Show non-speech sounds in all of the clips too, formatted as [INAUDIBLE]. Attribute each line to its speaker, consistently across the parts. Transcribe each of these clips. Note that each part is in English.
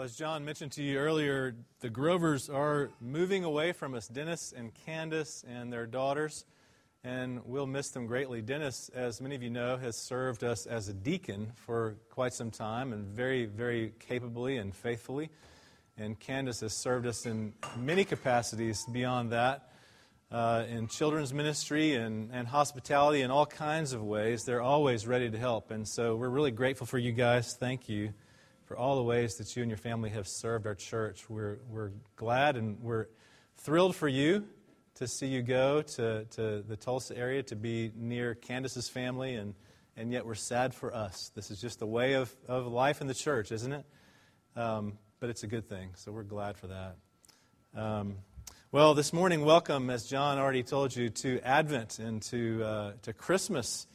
Speaker 1: Well, as John mentioned to you earlier, the Grovers are moving away from us, Dennis and Candace and their daughters, and we'll miss them greatly. Dennis, as many of you know, has served us as a deacon for quite some time and very, very capably and faithfully. And Candace has served us in many capacities beyond that. Uh, in children's ministry and, and hospitality in all kinds of ways. They're always ready to help. And so we're really grateful for you guys. Thank you for all the ways that you and your family have served our church. We're, we're glad and we're thrilled for you to see you go to, to the Tulsa area to be near Candace's family, and, and yet we're sad for us. This is just the way of, of life in the church, isn't it? Um, but it's a good thing, so we're glad for that. Um, well, this morning, welcome, as John already told you, to Advent and to, uh, to Christmas,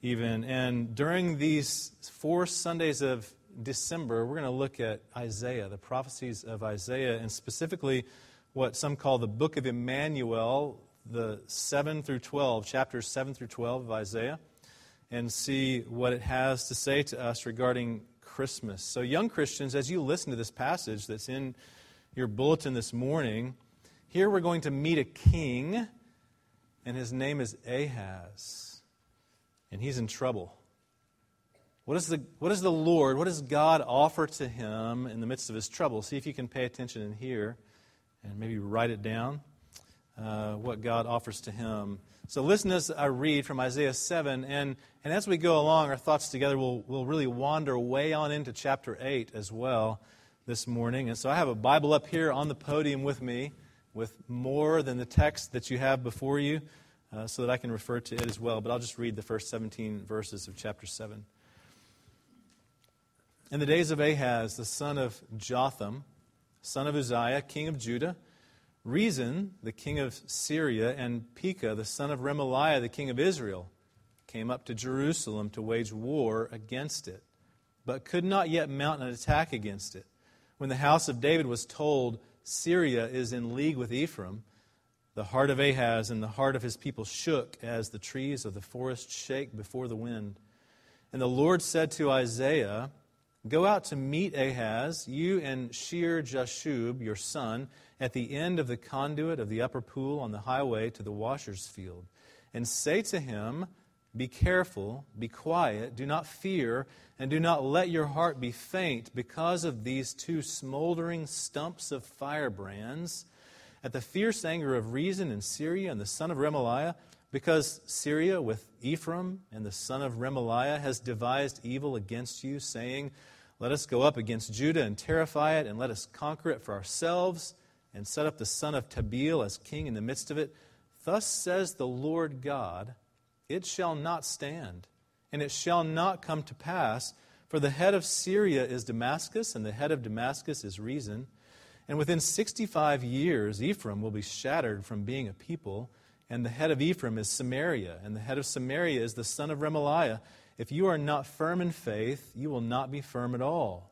Speaker 1: even. And during these four Sundays of December, we're going to look at Isaiah, the prophecies of Isaiah, and specifically what some call the book of Emmanuel, the 7 through 12, chapters 7 through 12 of Isaiah, and see what it has to say to us regarding Christmas. So, young Christians, as you listen to this passage that's in your bulletin this morning, here we're going to meet a king, and his name is Ahaz, and he's in trouble. What, is the, what does the Lord, what does God offer to him in the midst of his trouble? See if you can pay attention in here and maybe write it down. Uh, what God offers to him. So listen as I read from Isaiah 7, and, and as we go along, our thoughts together will will really wander way on into chapter 8 as well this morning. And so I have a Bible up here on the podium with me with more than the text that you have before you uh, so that I can refer to it as well. But I'll just read the first 17 verses of chapter 7. In the days of Ahaz, the son of Jotham, son of Uzziah, king of Judah, Rezin, the king of Syria, and Pekah, the son of Remaliah, the king of Israel, came up to Jerusalem to wage war against it, but could not yet mount an attack against it. When the house of David was told, Syria is in league with Ephraim, the heart of Ahaz and the heart of his people shook as the trees of the forest shake before the wind. And the Lord said to Isaiah, Go out to meet Ahaz, you and Shear Jashub, your son, at the end of the conduit of the upper pool on the highway to the washer's field, and say to him, Be careful, be quiet, do not fear, and do not let your heart be faint because of these two smoldering stumps of firebrands, at the fierce anger of Rezin in Syria and the son of Remaliah, because Syria with Ephraim and the son of Remaliah has devised evil against you, saying, let us go up against Judah and terrify it, and let us conquer it for ourselves, and set up the son of Tabeel as king in the midst of it. Thus says the Lord God It shall not stand, and it shall not come to pass, for the head of Syria is Damascus, and the head of Damascus is Rezin. And within 65 years, Ephraim will be shattered from being a people, and the head of Ephraim is Samaria, and the head of Samaria is the son of Remaliah if you are not firm in faith, you will not be firm at all.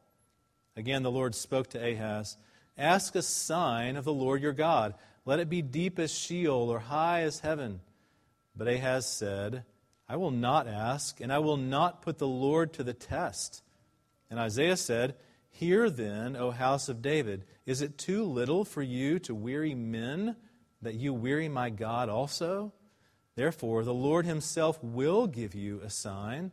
Speaker 1: Again, the Lord spoke to Ahaz Ask a sign of the Lord your God. Let it be deep as Sheol or high as heaven. But Ahaz said, I will not ask, and I will not put the Lord to the test. And Isaiah said, Hear then, O house of David, is it too little for you to weary men, that you weary my God also? Therefore, the Lord himself will give you a sign.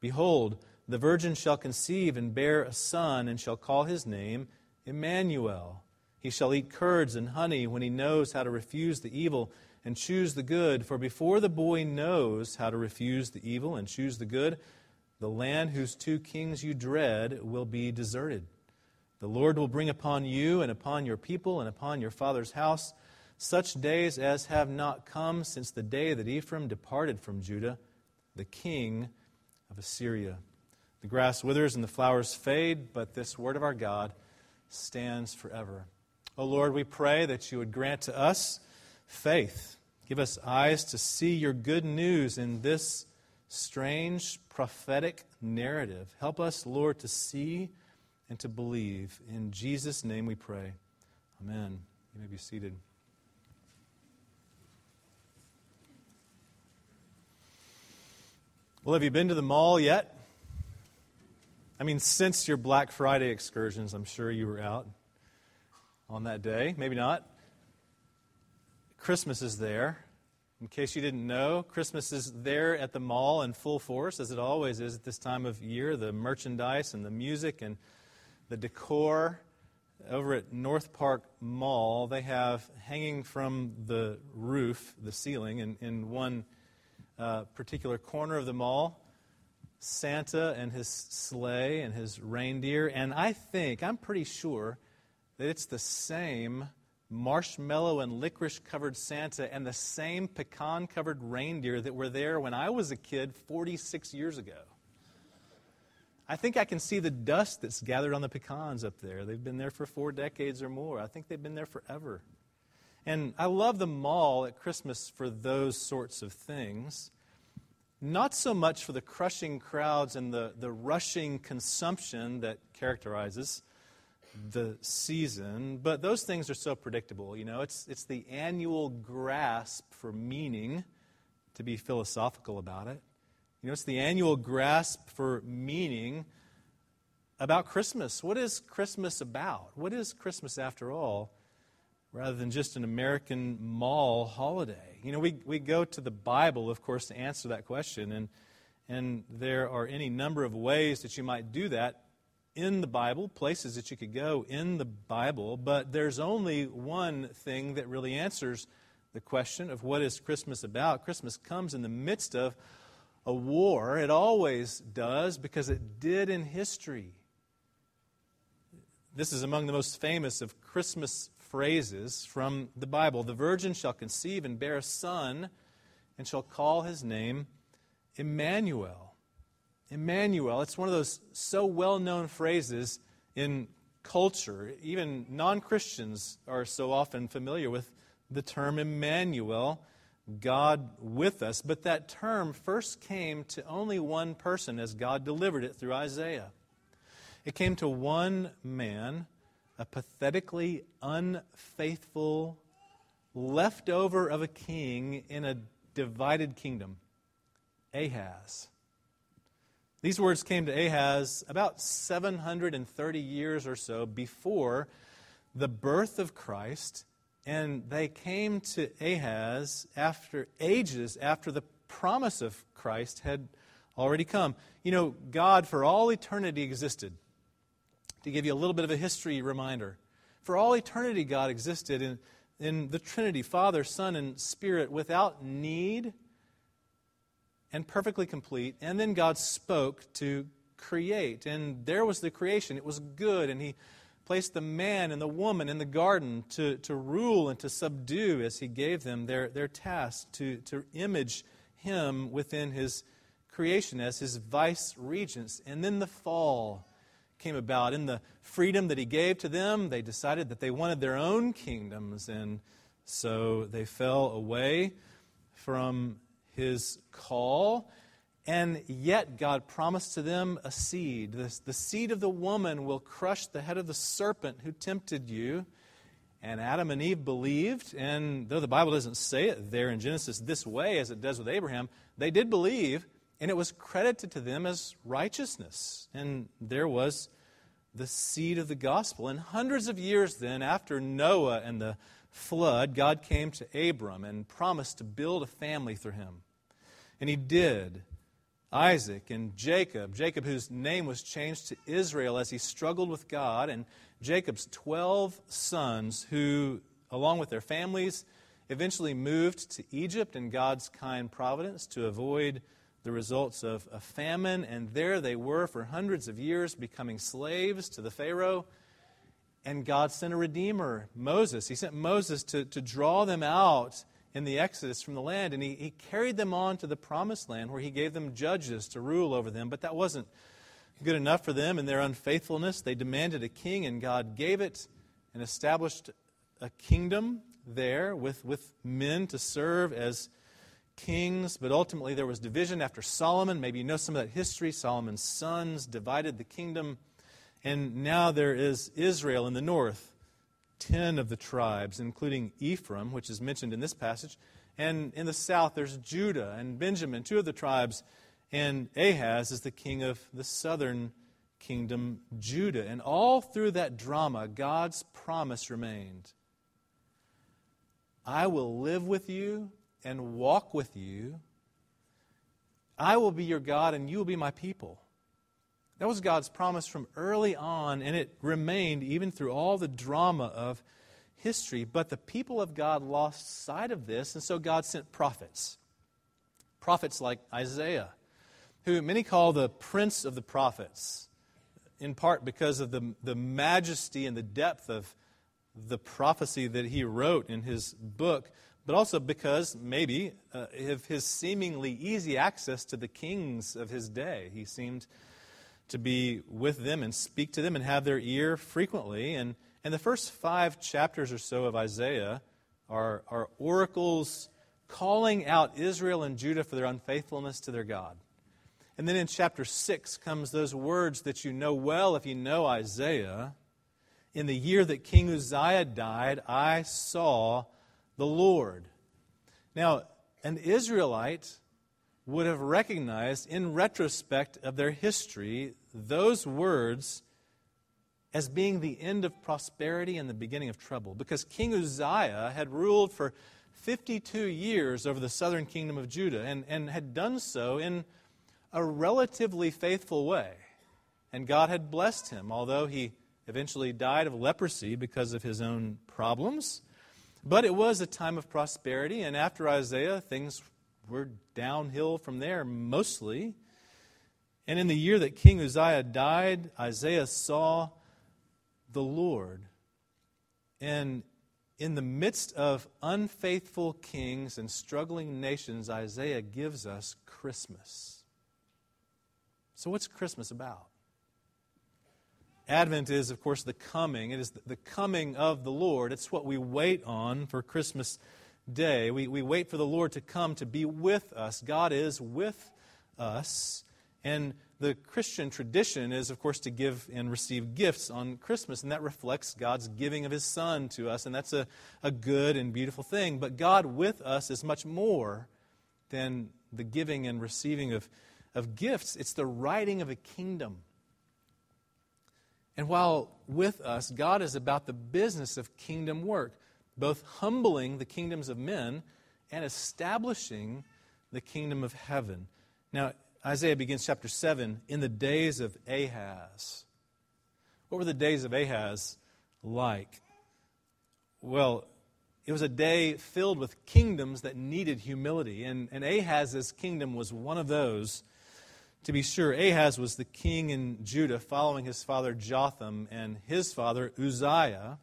Speaker 1: Behold, the virgin shall conceive and bear a son, and shall call his name Emmanuel. He shall eat curds and honey when he knows how to refuse the evil and choose the good. For before the boy knows how to refuse the evil and choose the good, the land whose two kings you dread will be deserted. The Lord will bring upon you and upon your people and upon your father's house such days as have not come since the day that Ephraim departed from Judah, the king of Assyria. The grass withers and the flowers fade, but this word of our God stands forever. O Lord, we pray that you would grant to us faith. Give us eyes to see your good news in this strange prophetic narrative. Help us, Lord, to see and to believe. In Jesus' name we pray. Amen. You may be seated. Well, have you been to the mall yet? I mean, since your Black Friday excursions, I'm sure you were out on that day. Maybe not. Christmas is there. In case you didn't know, Christmas is there at the mall in full force, as it always is at this time of year. The merchandise and the music and the decor. Over at North Park Mall, they have hanging from the roof, the ceiling, in, in one uh, particular corner of the mall, Santa and his sleigh and his reindeer. And I think, I'm pretty sure, that it's the same marshmallow and licorice covered Santa and the same pecan covered reindeer that were there when I was a kid 46 years ago. I think I can see the dust that's gathered on the pecans up there. They've been there for four decades or more. I think they've been there forever. And I love the mall at Christmas for those sorts of things. Not so much for the crushing crowds and the, the rushing consumption that characterizes the season, but those things are so predictable. You know, it's, it's the annual grasp for meaning, to be philosophical about it. You know, it's the annual grasp for meaning about Christmas. What is Christmas about? What is Christmas after all, rather than just an American mall holiday? You know, we, we go to the Bible, of course, to answer that question, and, and there are any number of ways that you might do that in the Bible, places that you could go in the Bible, but there's only one thing that really answers the question of what is Christmas about. Christmas comes in the midst of a war. It always does because it did in history. This is among the most famous of Christmas phrases from the Bible. The virgin shall conceive and bear a son and shall call his name Emmanuel. Emmanuel, it's one of those so well known phrases in culture. Even non Christians are so often familiar with the term Emmanuel, God with us. But that term first came to only one person as God delivered it through Isaiah. It came to one man, a pathetically unfaithful leftover of a king in a divided kingdom, Ahaz. These words came to Ahaz about 730 years or so before the birth of Christ, and they came to Ahaz after ages after the promise of Christ had already come. You know, God for all eternity existed. To give you a little bit of a history reminder, for all eternity, God existed in, in the Trinity Father, Son, and Spirit without need and perfectly complete. And then God spoke to create. And there was the creation. It was good. And He placed the man and the woman in the garden to, to rule and to subdue as He gave them their, their task to, to image Him within His creation as His vice regents. And then the fall came about. In the freedom that He gave to them, they decided that they wanted their own kingdoms. And so they fell away from his call. And yet, God promised to them a seed. The, the seed of the woman will crush the head of the serpent who tempted you. And Adam and Eve believed, and though the Bible doesn't say it there in Genesis this way as it does with Abraham, they did believe, and it was credited to them as righteousness. And there was the seed of the gospel. And hundreds of years then, after Noah and the flood, God came to Abram and promised to build a family through him. And he did. Isaac and Jacob, Jacob, whose name was changed to Israel as he struggled with God, and Jacob's 12 sons, who, along with their families, eventually moved to Egypt in God's kind providence to avoid the results of a famine. And there they were for hundreds of years, becoming slaves to the Pharaoh and God sent a redeemer, Moses. He sent Moses to, to draw them out in the Exodus from the land, and he, he carried them on to the promised land where he gave them judges to rule over them. But that wasn't good enough for them in their unfaithfulness. They demanded a king, and God gave it and established a kingdom there with, with men to serve as kings. But ultimately, there was division after Solomon. Maybe you know some of that history. Solomon's sons divided the kingdom and now there is Israel in the north, ten of the tribes, including Ephraim, which is mentioned in this passage. And in the south, there's Judah and Benjamin, two of the tribes. And Ahaz is the king of the southern kingdom Judah. And all through that drama, God's promise remained I will live with you and walk with you. I will be your God and you will be my people. That was God's promise from early on, and it remained even through all the drama of history. But the people of God lost sight of this, and so God sent prophets. Prophets like Isaiah, who many call the prince of the prophets, in part because of the, the majesty and the depth of the prophecy that he wrote in his book, but also because maybe uh, of his seemingly easy access to the kings of his day. He seemed to be with them and speak to them and have their ear frequently. And, and the first five chapters or so of Isaiah are, are oracles calling out Israel and Judah for their unfaithfulness to their God. And then in chapter 6 comes those words that you know well if you know Isaiah. In the year that King Uzziah died, I saw the Lord. Now, an Israelite would have recognized, in retrospect of their history, those words as being the end of prosperity and the beginning of trouble. Because King Uzziah had ruled for 52 years over the southern kingdom of Judah and, and had done so in a relatively faithful way. And God had blessed him, although he eventually died of leprosy because of his own problems. But it was a time of prosperity, and after Isaiah, things were downhill from there mostly. And in the year that King Uzziah died, Isaiah saw the Lord. And in the midst of unfaithful kings and struggling nations, Isaiah gives us Christmas. So, what's Christmas about? Advent is, of course, the coming. It is the coming of the Lord. It's what we wait on for Christmas Day. We, we wait for the Lord to come to be with us. God is with us. And the Christian tradition is, of course, to give and receive gifts on Christmas, and that reflects God's giving of His Son to us, and that's a, a good and beautiful thing. But God with us is much more than the giving and receiving of, of gifts, it's the writing of a kingdom. And while with us, God is about the business of kingdom work, both humbling the kingdoms of men and establishing the kingdom of heaven. Now, Isaiah begins chapter 7 in the days of Ahaz. What were the days of Ahaz like? Well, it was a day filled with kingdoms that needed humility, and, and Ahaz's kingdom was one of those to be sure, Ahaz was the king in Judah following his father Jotham and his father Uzziah.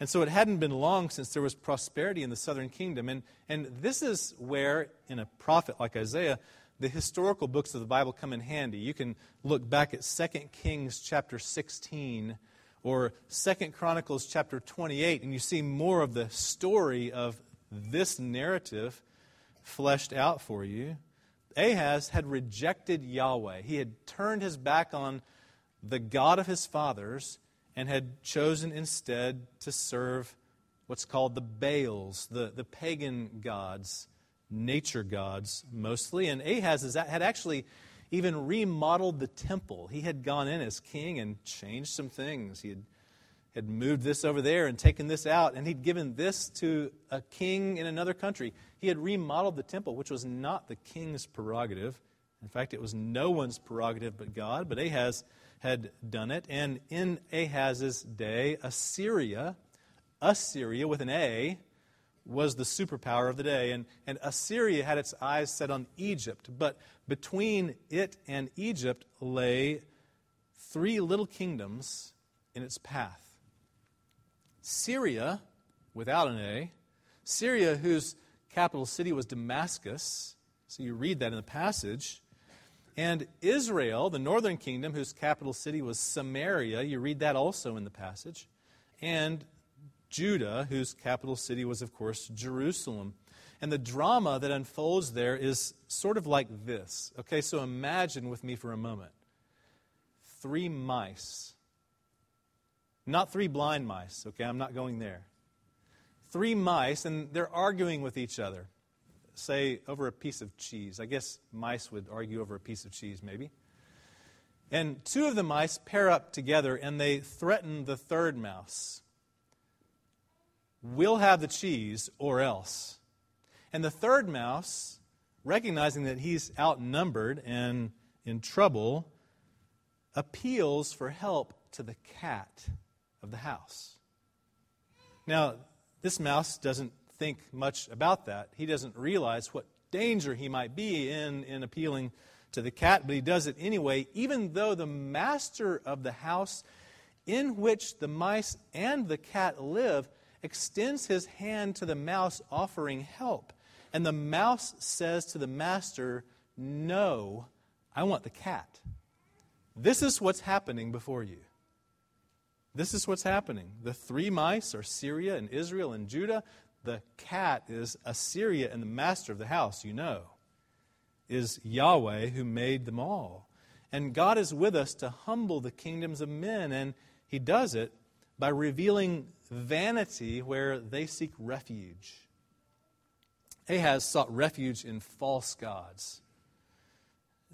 Speaker 1: And so it hadn't been long since there was prosperity in the southern kingdom. And, and this is where, in a prophet like Isaiah, the historical books of the Bible come in handy. You can look back at 2 Kings chapter 16 or 2 Chronicles chapter 28, and you see more of the story of this narrative fleshed out for you. Ahaz had rejected Yahweh. He had turned his back on the God of his fathers and had chosen instead to serve what's called the Baals, the, the pagan gods, nature gods mostly. And Ahaz had actually even remodeled the temple. He had gone in as king and changed some things. He had, had moved this over there and taken this out, and he'd given this to a king in another country. He had remodeled the temple, which was not the king's prerogative. In fact, it was no one's prerogative but God, but Ahaz had done it. And in Ahaz's day, Assyria, Assyria with an A, was the superpower of the day. And, and Assyria had its eyes set on Egypt. But between it and Egypt lay three little kingdoms in its path Syria, without an A, Syria, whose capital city was Damascus. So you read that in the passage. And Israel, the northern kingdom, whose capital city was Samaria, you read that also in the passage. And Judah, whose capital city was, of course, Jerusalem. And the drama that unfolds there is sort of like this. Okay, so imagine with me for a moment three mice. Not three blind mice, okay? I'm not going there. Three mice, and they're arguing with each other say, over a piece of cheese. I guess mice would argue over a piece of cheese, maybe. And two of the mice pair up together and they threaten the third mouse. We'll have the cheese or else. And the third mouse, recognizing that he's outnumbered and in trouble, appeals for help to the cat of the house. Now, this mouse doesn't think much about that. He doesn't realize what danger he might be in in appealing to the cat, but he does it anyway, even though the master of the house in which the mice and the cat live extends his hand to the mouse, offering help. And the mouse says to the master, No, I want the cat. This is what's happening before you. This is what's happening. The three mice are Syria and Israel and Judah. The cat is Assyria, and the master of the house, you know, is Yahweh who made them all. And God is with us to humble the kingdoms of men, and He does it by revealing vanity where they seek refuge. Ahaz sought refuge in false gods,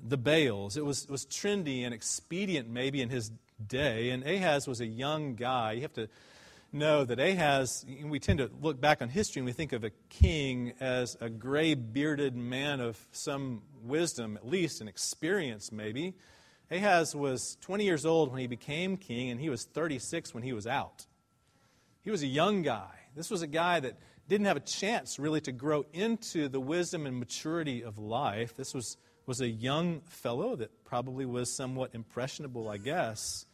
Speaker 1: the Baals. It was, it was trendy and expedient, maybe, in his day. And Ahaz was a young guy. You have to know that Ahaz, we tend to look back on history and we think of a king as a gray bearded man of some wisdom, at least, and experience, maybe. Ahaz was 20 years old when he became king, and he was 36 when he was out. He was a young guy. This was a guy that didn't have a chance really to grow into the wisdom and maturity of life. This was, was a young fellow that probably was somewhat impressionable, I guess.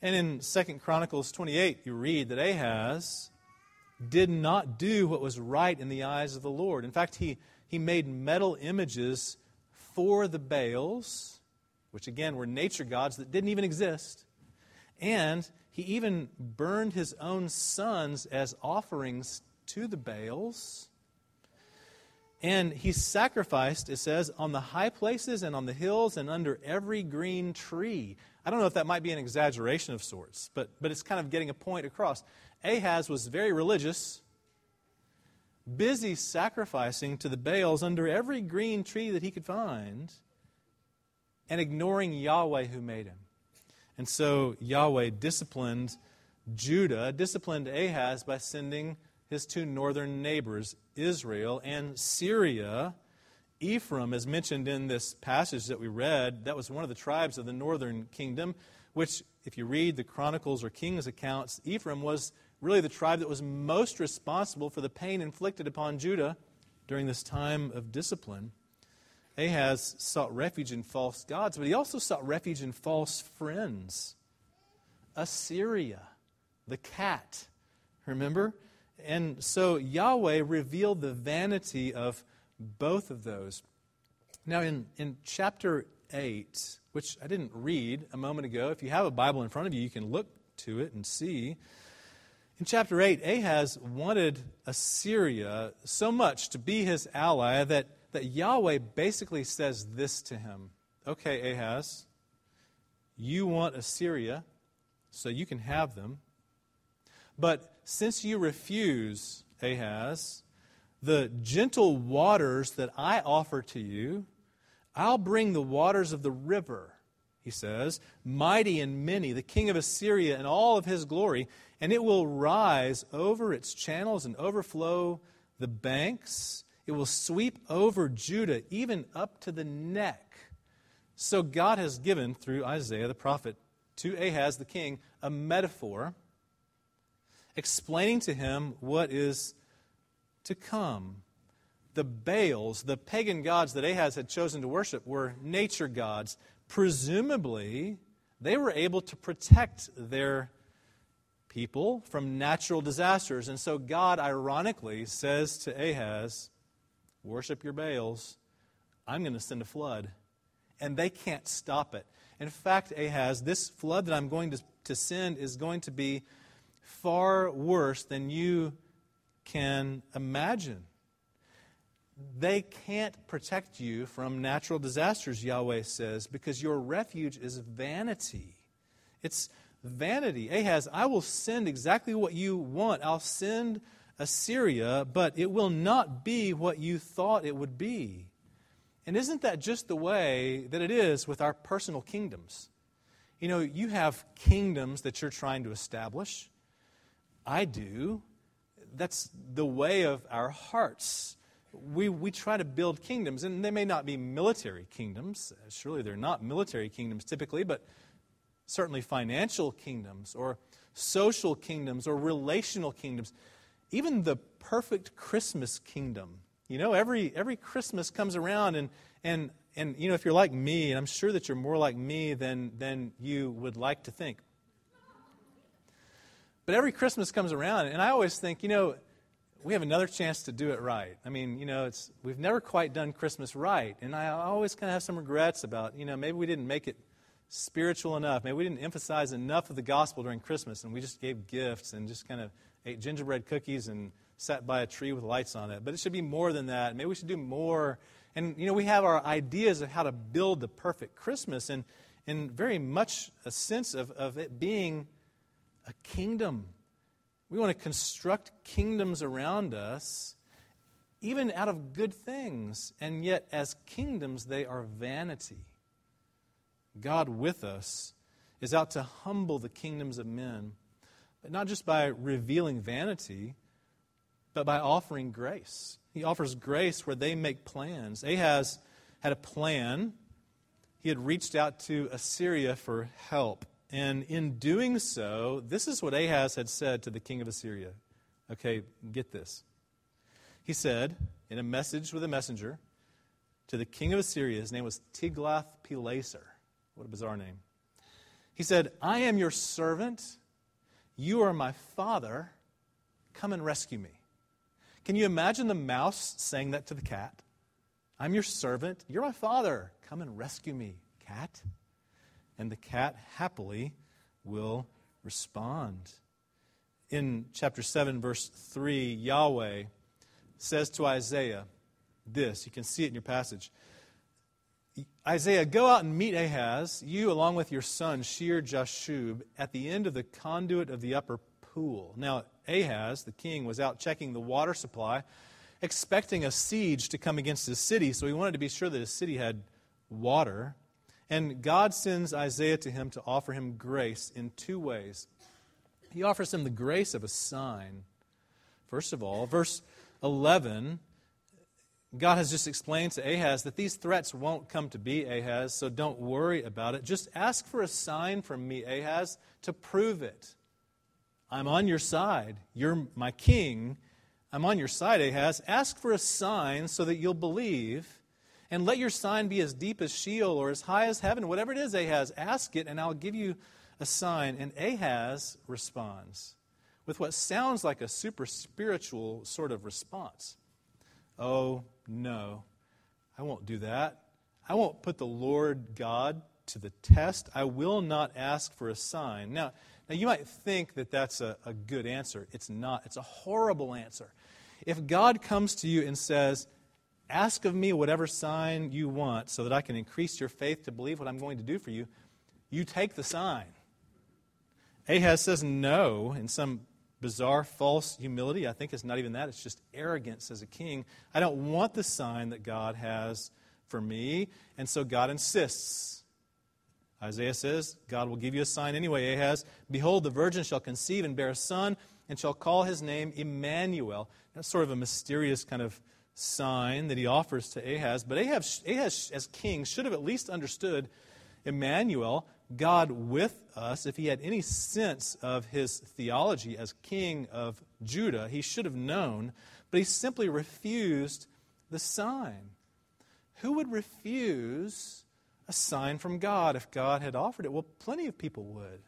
Speaker 1: And in 2 Chronicles 28, you read that Ahaz did not do what was right in the eyes of the Lord. In fact, he, he made metal images for the Baals, which again were nature gods that didn't even exist. And he even burned his own sons as offerings to the Baals. And he sacrificed, it says, on the high places and on the hills and under every green tree. I don't know if that might be an exaggeration of sorts, but, but it's kind of getting a point across. Ahaz was very religious, busy sacrificing to the Baals under every green tree that he could find, and ignoring Yahweh who made him. And so Yahweh disciplined Judah, disciplined Ahaz by sending his two northern neighbors, Israel and Syria. Ephraim is mentioned in this passage that we read. That was one of the tribes of the northern kingdom, which, if you read the Chronicles or Kings accounts, Ephraim was really the tribe that was most responsible for the pain inflicted upon Judah during this time of discipline. Ahaz sought refuge in false gods, but he also sought refuge in false friends. Assyria, the cat, remember? And so Yahweh revealed the vanity of both of those. Now, in, in chapter 8, which I didn't read a moment ago, if you have a Bible in front of you, you can look to it and see. In chapter 8, Ahaz wanted Assyria so much to be his ally that, that Yahweh basically says this to him Okay, Ahaz, you want Assyria, so you can have them. But since you refuse, Ahaz, the gentle waters that I offer to you, I'll bring the waters of the river, he says, mighty and many, the king of Assyria and all of his glory, and it will rise over its channels and overflow the banks. It will sweep over Judah, even up to the neck. So God has given, through Isaiah the prophet, to Ahaz the king, a metaphor explaining to him what is to come. The Baals, the pagan gods that Ahaz had chosen to worship, were nature gods. Presumably, they were able to protect their people from natural disasters. And so God, ironically, says to Ahaz, Worship your Baals. I'm going to send a flood. And they can't stop it. In fact, Ahaz, this flood that I'm going to, to send is going to be far worse than you can imagine. They can't protect you from natural disasters, Yahweh says, because your refuge is vanity. It's vanity. Ahaz, I will send exactly what you want. I'll send Assyria, but it will not be what you thought it would be. And isn't that just the way that it is with our personal kingdoms? You know, you have kingdoms that you're trying to establish. I do. That's the way of our hearts. We, we try to build kingdoms, and they may not be military kingdoms. Surely they're not military kingdoms typically, but certainly financial kingdoms or social kingdoms or relational kingdoms. Even the perfect Christmas kingdom. You know, every, every Christmas comes around, and, and, and, you know, if you're like me, and I'm sure that you're more like me than, than you would like to think. But every Christmas comes around, and I always think, you know, we have another chance to do it right. I mean, you know, it's, we've never quite done Christmas right. And I always kind of have some regrets about, you know, maybe we didn't make it spiritual enough. Maybe we didn't emphasize enough of the gospel during Christmas, and we just gave gifts and just kind of ate gingerbread cookies and sat by a tree with lights on it. But it should be more than that. Maybe we should do more. And, you know, we have our ideas of how to build the perfect Christmas, and and very much a sense of, of it being a kingdom. We want to construct kingdoms around us, even out of good things. And yet, as kingdoms, they are vanity. God with us is out to humble the kingdoms of men, but not just by revealing vanity, but by offering grace. He offers grace where they make plans. Ahaz had a plan. He had reached out to Assyria for help. And in doing so, this is what Ahaz had said to the king of Assyria. Okay, get this. He said in a message with a messenger to the king of Assyria, his name was Tiglath-Pileser. What a bizarre name. He said, I am your servant. You are my father. Come and rescue me. Can you imagine the mouse saying that to the cat? I'm your servant. You're my father. Come and rescue me, cat. And the cat happily will respond. In chapter 7, verse 3, Yahweh says to Isaiah this. You can see it in your passage. Isaiah, go out and meet Ahaz, you along with your son Shear Jashub, at the end of the conduit of the upper pool. Now, Ahaz, the king, was out checking the water supply, expecting a siege to come against his city, so he wanted to be sure that his city had water. And God sends Isaiah to him to offer him grace in two ways. He offers him the grace of a sign. First of all, verse 11 God has just explained to Ahaz that these threats won't come to be, Ahaz, so don't worry about it. Just ask for a sign from me, Ahaz, to prove it. I'm on your side. You're my king. I'm on your side, Ahaz. Ask for a sign so that you'll believe. And let your sign be as deep as Sheol or as high as heaven. Whatever it is, Ahaz, ask it, and I'll give you a sign. And Ahaz responds with what sounds like a super spiritual sort of response. Oh, no, I won't do that. I won't put the Lord God to the test. I will not ask for a sign. Now, now you might think that that's a, a good answer. It's not. It's a horrible answer. If God comes to you and says, Ask of me whatever sign you want so that I can increase your faith to believe what I'm going to do for you, you take the sign. Ahaz says no in some bizarre, false humility. I think it's not even that, it's just arrogance as a king. I don't want the sign that God has for me, and so God insists. Isaiah says, God will give you a sign anyway, Ahaz. Behold, the virgin shall conceive and bear a son, and shall call his name Emmanuel. That's sort of a mysterious kind of sign that he offers to Ahaz. But Ahaz, Ahaz as king, should have at least understood Emmanuel God with us, if he had any sense of his theology as king of Judah, he should have known, but he simply refused the sign. Who would refuse a sign from God if God had offered it? Well, plenty of people would.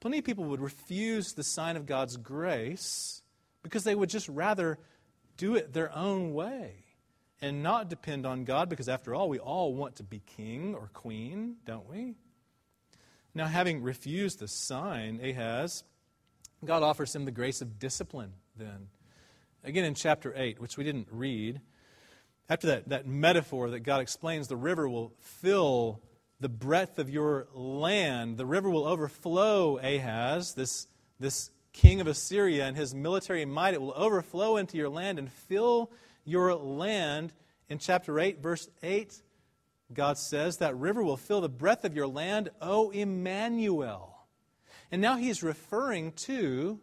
Speaker 1: Plenty of people would refuse the sign of God's grace because they would just rather do it their own way and not depend on God because, after all, we all want to be king or queen, don't we? Now, having refused the sign, Ahaz, God offers him the grace of discipline then. Again, in chapter 8, which we didn't read, after that, that metaphor that God explains, the river will fill the breadth of your land. The river will overflow Ahaz, this, this king of Assyria, and his military might. It will overflow into your land and fill your land In chapter 8, verse 8, God says, That river will fill the breadth of your land, O Emmanuel. And now he's referring to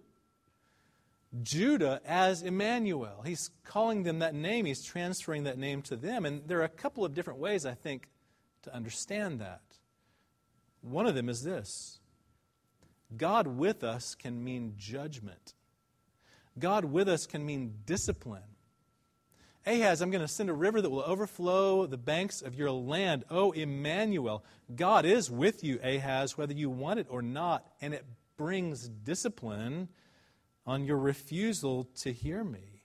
Speaker 1: Judah as Emmanuel. He's calling them that name, he's transferring that name to them. And there are a couple of different ways, I think, to understand that. One of them is this God with us can mean judgment, God with us can mean discipline. Ahaz, I'm going to send a river that will overflow the banks of your land. Oh, Emmanuel, God is with you, Ahaz, whether you want it or not, and it brings discipline on your refusal to hear me.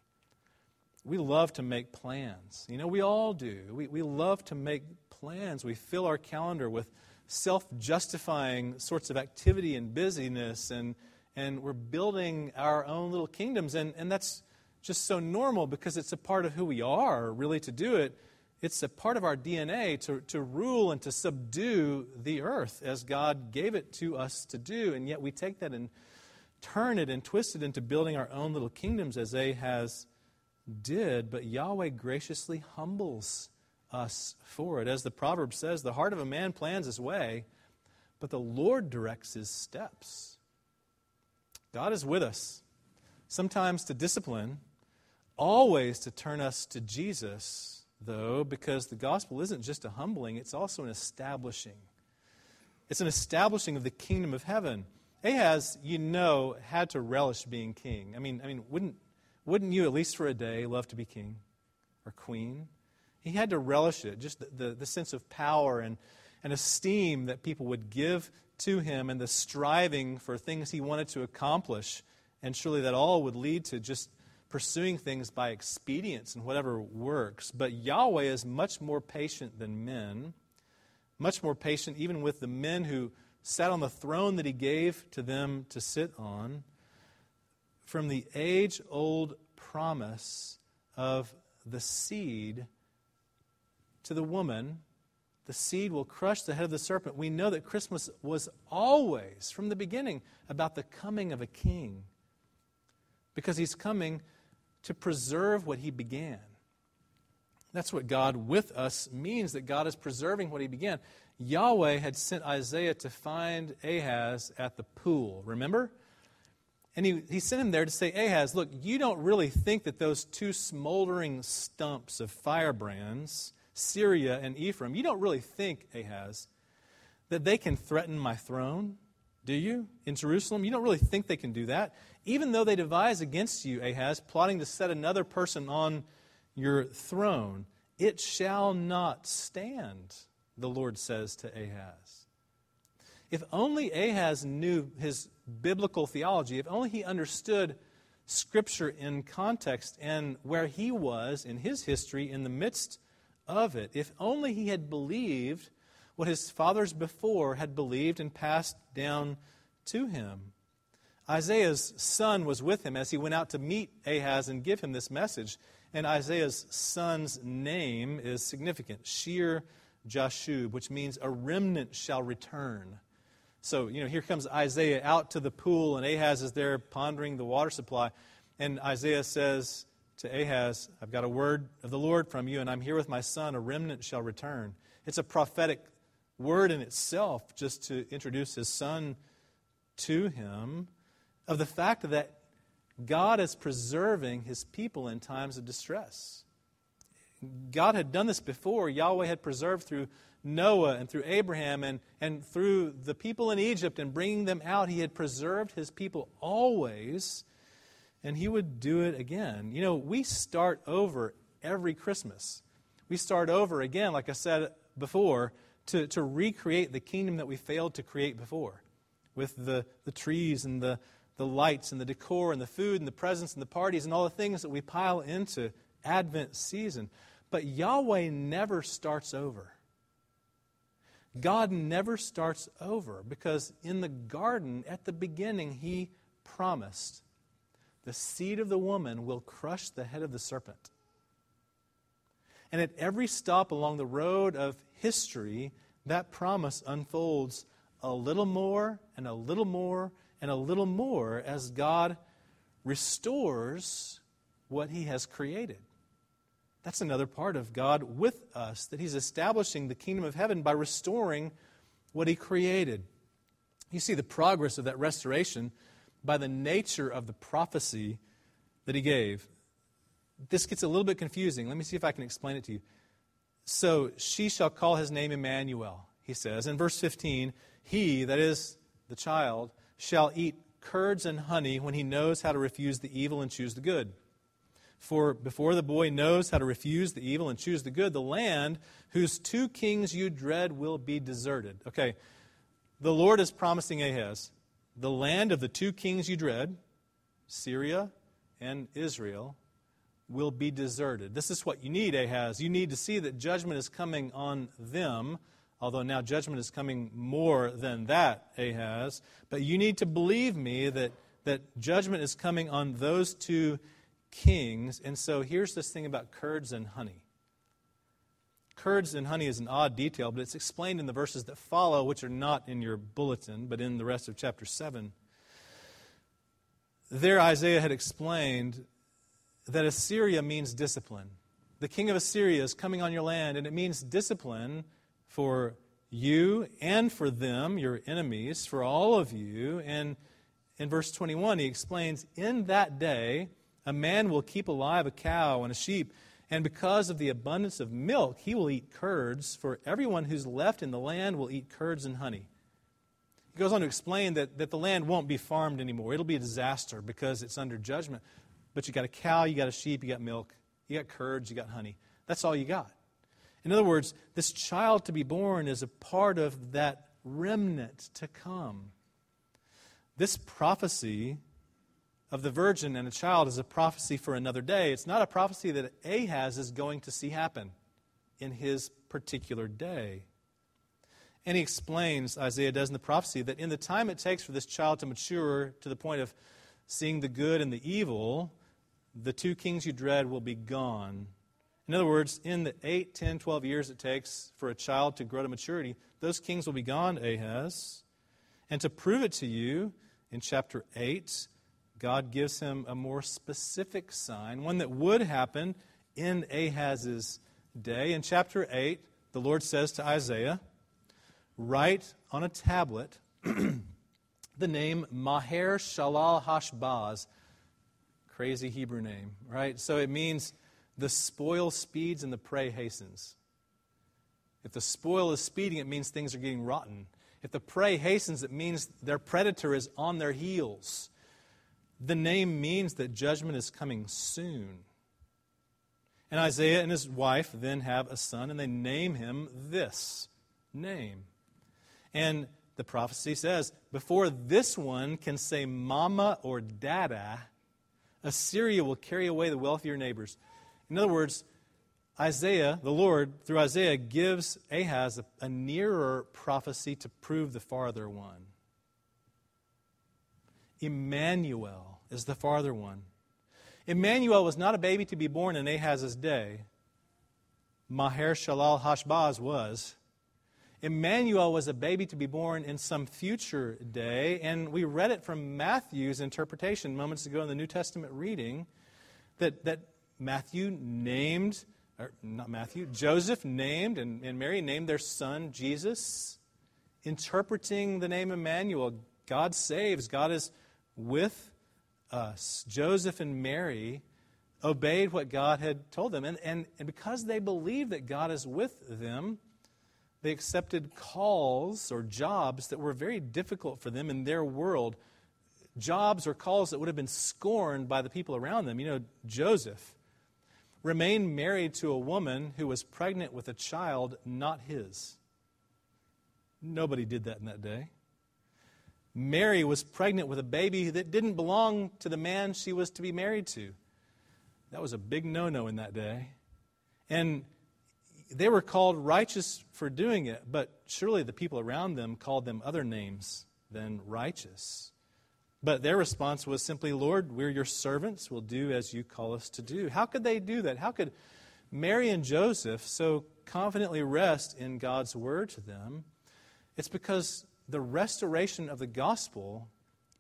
Speaker 1: We love to make plans. You know, we all do. We, we love to make plans. We fill our calendar with self justifying sorts of activity and busyness, and, and we're building our own little kingdoms. And, and that's just so normal because it's a part of who we are, really, to do it. It's a part of our DNA to, to rule and to subdue the earth as God gave it to us to do. And yet we take that and turn it and twist it into building our own little kingdoms as Ahaz did. But Yahweh graciously humbles us for it. As the proverb says, the heart of a man plans his way, but the Lord directs his steps. God is with us, sometimes to discipline always to turn us to Jesus, though, because the gospel isn't just a humbling, it's also an establishing. It's an establishing of the kingdom of heaven. Ahaz, you know, had to relish being king. I mean, I mean, wouldn't, wouldn't you, at least for a day, love to be king or queen? He had to relish it, just the, the, the sense of power and, and esteem that people would give to him and the striving for things he wanted to accomplish. And surely that all would lead to just pursuing things by expedience and whatever works. But Yahweh is much more patient than men, much more patient even with the men who sat on the throne that he gave to them to sit on. From the age old promise of the seed to the woman, the seed will crush the head of the serpent. We know that Christmas was always, from the beginning, about the coming of a king. Because he's coming to preserve what he began. That's what God with us means, that God is preserving what he began. Yahweh had sent Isaiah to find Ahaz at the pool, remember? And he, he sent him there to say, Ahaz, look, you don't really think that those two smoldering stumps of firebrands, Syria and Ephraim, you don't really think, Ahaz, that they can threaten my throne, do you? In Jerusalem? You don't really think they can do that even though they devise against you, Ahaz, plotting to set another person on your throne, it shall not stand, the Lord says to Ahaz. If only Ahaz knew his biblical theology, if only he understood Scripture in context and where he was in his history in the midst of it, if only he had believed what his fathers before had believed and passed down to him. Isaiah's son was with him as he went out to meet Ahaz and give him this message. And Isaiah's son's name is significant Shear Jashub, which means a remnant shall return. So, you know, here comes Isaiah out to the pool, and Ahaz is there pondering the water supply. And Isaiah says to Ahaz, I've got a word of the Lord from you, and I'm here with my son. A remnant shall return. It's a prophetic word in itself just to introduce his son to him of the fact that God is preserving his people in times of distress. God had done this before. Yahweh had preserved through Noah and through Abraham and, and through the people in Egypt and bringing them out. He had preserved his people always, and he would do it again. You know, we start over every Christmas. We start over again, like I said before, to, to recreate the kingdom that we failed to create before with the, the trees and the, the lights and the decor and the food and the presents and the parties and all the things that we pile into Advent season. But Yahweh never starts over. God never starts over because in the garden, at the beginning, He promised the seed of the woman will crush the head of the serpent. And at every stop along the road of history, that promise unfolds a little more and a little more and a little more as God restores what He has created. That's another part of God with us, that He's establishing the kingdom of heaven by restoring what He created. You see the progress of that restoration by the nature of the prophecy that He gave. This gets a little bit confusing. Let me see if I can explain it to you. So, she shall call his name Emmanuel, he says. In verse 15, he, that is the child, shall eat curds and honey when he knows how to refuse the evil and choose the good. For before the boy knows how to refuse the evil and choose the good, the land whose two kings you dread will be deserted. Okay, the Lord is promising Ahaz the land of the two kings you dread, Syria and Israel, will be deserted. This is what you need, Ahaz. You need to see that judgment is coming on them although now judgment is coming more than that, Ahaz. But you need to believe me that, that judgment is coming on those two kings. And so here's this thing about curds and honey. Curds and honey is an odd detail, but it's explained in the verses that follow, which are not in your bulletin, but in the rest of chapter 7. There, Isaiah had explained that Assyria means discipline. The king of Assyria is coming on your land, and it means discipline for you and for them, your enemies, for all of you. And in verse 21, he explains In that day, a man will keep alive a cow and a sheep, and because of the abundance of milk, he will eat curds, for everyone who's left in the land will eat curds and honey. He goes on to explain that, that the land won't be farmed anymore. It'll be a disaster because it's under judgment. But you got a cow, you got a sheep, you got milk, you got curds, you got honey. That's all you got. In other words, this child to be born is a part of that remnant to come. This prophecy of the virgin and a child is a prophecy for another day. It's not a prophecy that Ahaz is going to see happen in his particular day. And he explains, Isaiah does in the prophecy, that in the time it takes for this child to mature to the point of seeing the good and the evil, the two kings you dread will be gone in other words, in the 8, 10, 12 years it takes for a child to grow to maturity, those kings will be gone, Ahaz. And to prove it to you, in chapter 8, God gives him a more specific sign, one that would happen in Ahaz's day. In chapter 8, the Lord says to Isaiah, Write on a tablet [CLEARS THROAT] the name Maher Shalal Hashbaz. Crazy Hebrew name, right? So it means the spoil speeds and the prey hastens. If the spoil is speeding, it means things are getting rotten. If the prey hastens, it means their predator is on their heels. The name means that judgment is coming soon. And Isaiah and his wife then have a son, and they name him this name. And the prophecy says, before this one can say mama or dada, Assyria will carry away the wealth of your neighbors. In other words, Isaiah, the Lord, through Isaiah, gives Ahaz a, a nearer prophecy to prove the farther one. Emmanuel is the farther one. Emmanuel was not a baby to be born in Ahaz's day. Maher Shalal Hashbaz was. Emmanuel was a baby to be born in some future day, and we read it from Matthew's interpretation moments ago in the New Testament reading that, that Matthew named, or not Matthew, Joseph named, and, and Mary named their son Jesus, interpreting the name Emmanuel. God saves, God is with us. Joseph and Mary obeyed what God had told them. And, and, and because they believed that God is with them, they accepted calls or jobs that were very difficult for them in their world. Jobs or calls that would have been scorned by the people around them. You know, Joseph remained married to a woman who was pregnant with a child not his. Nobody did that in that day. Mary was pregnant with a baby that didn't belong to the man she was to be married to. That was a big no no in that day. And they were called righteous for doing it, but surely the people around them called them other names than righteous. But their response was simply, Lord, we're your servants. We'll do as you call us to do. How could they do that? How could Mary and Joseph so confidently rest in God's word to them? It's because the restoration of the gospel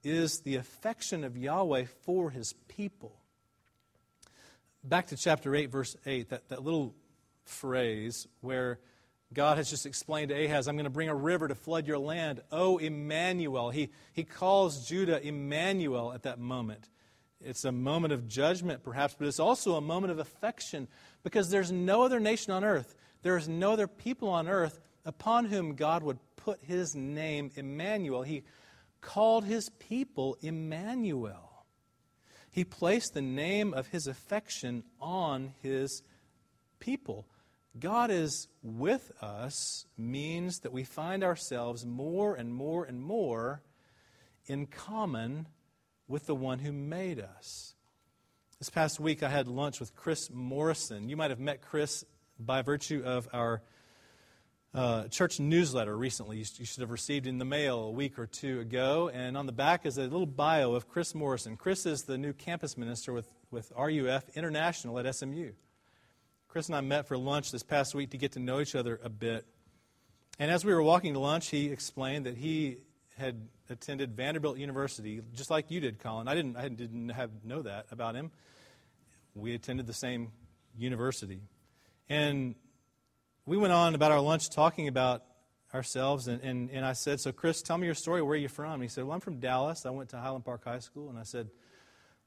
Speaker 1: is the affection of Yahweh for his people. back to chapter 8, verse 8, that, that little phrase where God has just explained to Ahaz, I'm going to bring a river to flood your land. Oh, Emmanuel. He, he calls Judah Emmanuel at that moment. It's a moment of judgment, perhaps, but it's also a moment of affection because there's no other nation on earth, there is no other people on earth upon whom God would put his name, Emmanuel. He called his people Emmanuel. He placed the name of his affection on his people. God is with us means that we find ourselves more and more and more in common with the one who made us. This past week, I had lunch with Chris Morrison. You might have met Chris by virtue of our uh, church newsletter recently. You, should have received in the mail a week or two ago. And on the back is a little bio of Chris Morrison. Chris is the new campus minister with, with RUF International at SMU. Chris and I met for lunch this past week to get to know each other a bit. And as we were walking to lunch, he explained that he had attended Vanderbilt University, just like you did, Colin. I didn't, I didn't have, know that about him. We attended the same university. And we went on about our lunch talking about ourselves, and, and, and I said, So, Chris, tell me your story. Where are you from? He said, Well, I'm from Dallas. I went to Highland Park High School. And I said,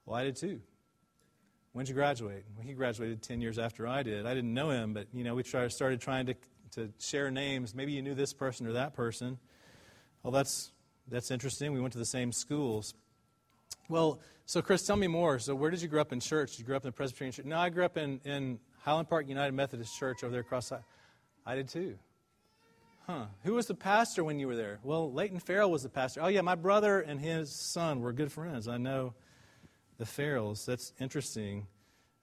Speaker 1: Well, I did too. When did you graduate? Well, he graduated 10 years after I did. I didn't know him, but, you know, we tried, started trying to, to share names. Maybe you knew this person or that person. Well, that's that's interesting. We went to the same schools. Well, so Chris, tell me more. So, where did you grow up in church? Did you grow up in the Presbyterian church? No, I grew up in, in Highland Park United Methodist Church over there across. I did too. Huh. Who was the pastor when you were there? Well, Leighton Farrell was the pastor. Oh, yeah, my brother and his son were good friends. I know the Farrells. That's interesting.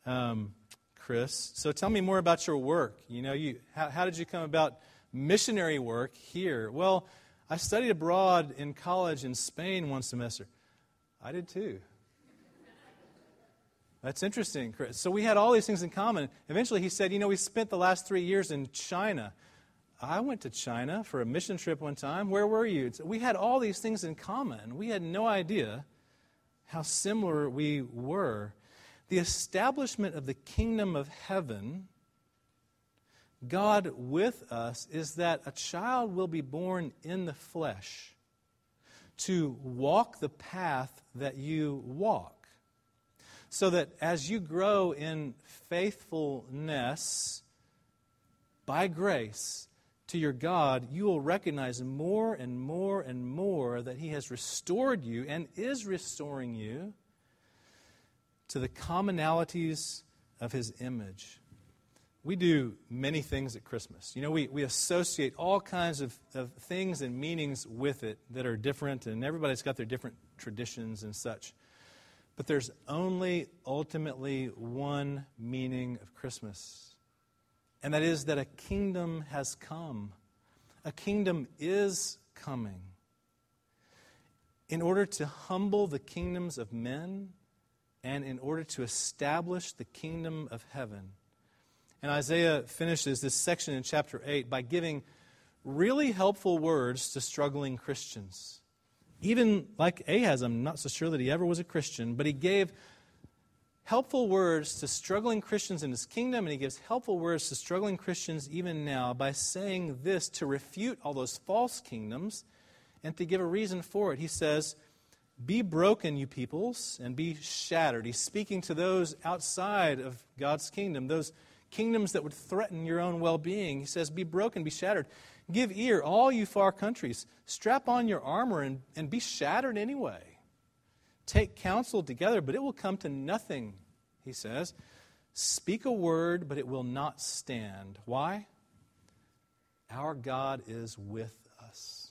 Speaker 1: Um, Chris. So tell me more about your work. You know, you how, how did you come about missionary work here? Well, I studied abroad in college in Spain one semester. I did too. That's interesting, Chris. So we had all these things in common. Eventually, he said, You know, we spent the last three years in China. I went to China for a mission trip one time. Where were you? We had all these things in common. We had no idea how similar we were. The establishment of the kingdom of heaven God with us is that a child will be born in the flesh to walk the path that you walk. So that as you grow in faithfulness by grace to your God, you will recognize more and more and more that He has restored you and is restoring you to the commonalities of His image we do many things at Christmas. You know, we, we associate all kinds of, of things and meanings with it that are different, and everybody's got their different traditions and such. But there's only ultimately one meaning of Christmas, and that is that a kingdom has come. A kingdom is coming. In order to humble the kingdoms of men and in order to establish the kingdom of heaven and Isaiah finishes this section in chapter 8 by giving really helpful words to struggling Christians. Even like Ahaz, I'm not so sure that he ever was a Christian, but he gave helpful words to struggling Christians in his kingdom, and he gives helpful words to struggling Christians even now by saying this to refute all those false kingdoms and to give a reason for it. He says, Be broken, you peoples, and be shattered. He's speaking to those outside of God's kingdom, those kingdoms that would threaten your own well being. He says, Be broken, be shattered. Give ear, all you far countries. Strap on your armor and, and be shattered anyway. Take counsel together, but it will come to nothing, he says. Speak a word, but it will not stand. Why? Our God is with us.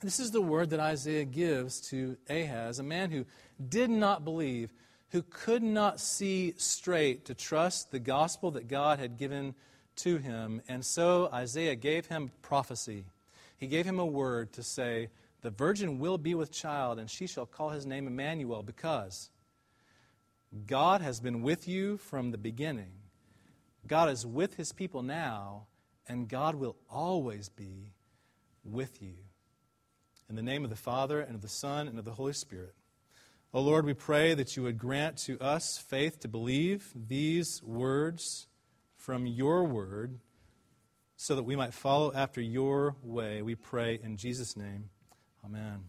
Speaker 1: This is the word that Isaiah gives to Ahaz, a man who did not believe who could not see straight to trust the gospel that God had given to him. And so Isaiah gave him prophecy. He gave him a word to say, The virgin will be with child, and she shall call his name Emmanuel, because God has been with you from the beginning. God is with his people now, and God will always be with you. In the name of the Father, and of the Son, and of the Holy Spirit. O Lord, we pray that you would grant to us faith to believe these words from your word so that we might follow after your way. We pray in Jesus' name. Amen.